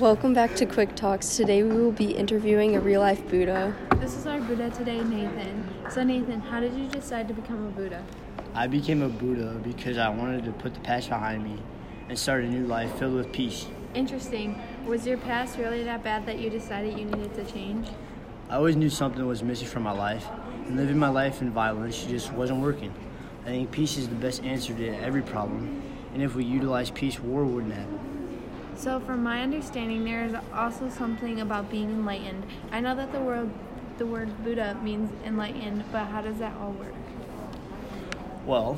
Welcome back to Quick Talks. Today we will be interviewing a real life Buddha. This is our Buddha today, Nathan. So, Nathan, how did you decide to become a Buddha? I became a Buddha because I wanted to put the past behind me and start a new life filled with peace. Interesting. Was your past really that bad that you decided you needed to change? I always knew something was missing from my life, and living my life in violence just wasn't working. I think peace is the best answer to every problem, and if we utilize peace, war wouldn't happen. So, from my understanding, there is also something about being enlightened. I know that the word the word Buddha means enlightened, but how does that all work? Well,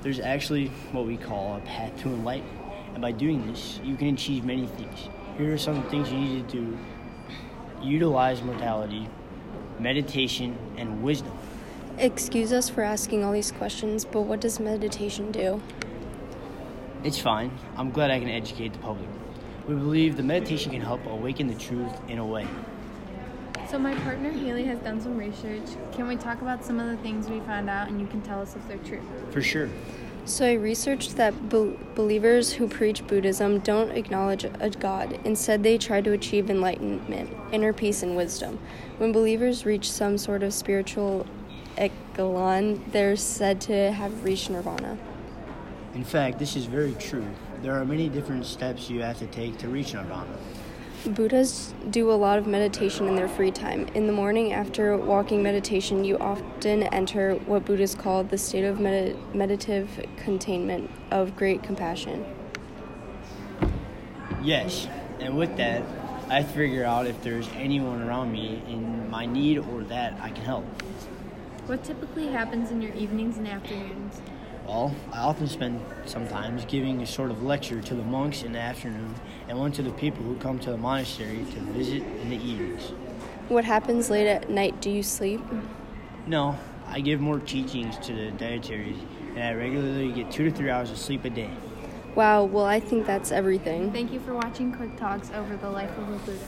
there's actually what we call a path to enlightenment, and by doing this, you can achieve many things. Here are some things you need to do utilize morality, meditation, and wisdom. Excuse us for asking all these questions, but what does meditation do? It's fine. I'm glad I can educate the public. We believe the meditation can help awaken the truth in a way. So, my partner Haley has done some research. Can we talk about some of the things we found out and you can tell us if they're true? For sure. So, I researched that be- believers who preach Buddhism don't acknowledge a God. Instead, they try to achieve enlightenment, inner peace, and wisdom. When believers reach some sort of spiritual echelon, they're said to have reached nirvana. In fact, this is very true. There are many different steps you have to take to reach nirvana. Buddhas do a lot of meditation in their free time. In the morning, after walking meditation, you often enter what Buddhists call the state of med- meditative containment of great compassion. Yes, and with that, I figure out if there's anyone around me in my need or that I can help. What typically happens in your evenings and afternoons? Well, I often spend sometimes giving a sort of lecture to the monks in the afternoon and one to the people who come to the monastery to visit in the evenings. What happens late at night? Do you sleep? No, I give more teachings to the deities, and I regularly get two to three hours of sleep a day. Wow, well, I think that's everything. Thank you for watching Quick Talks over the life of a Buddha.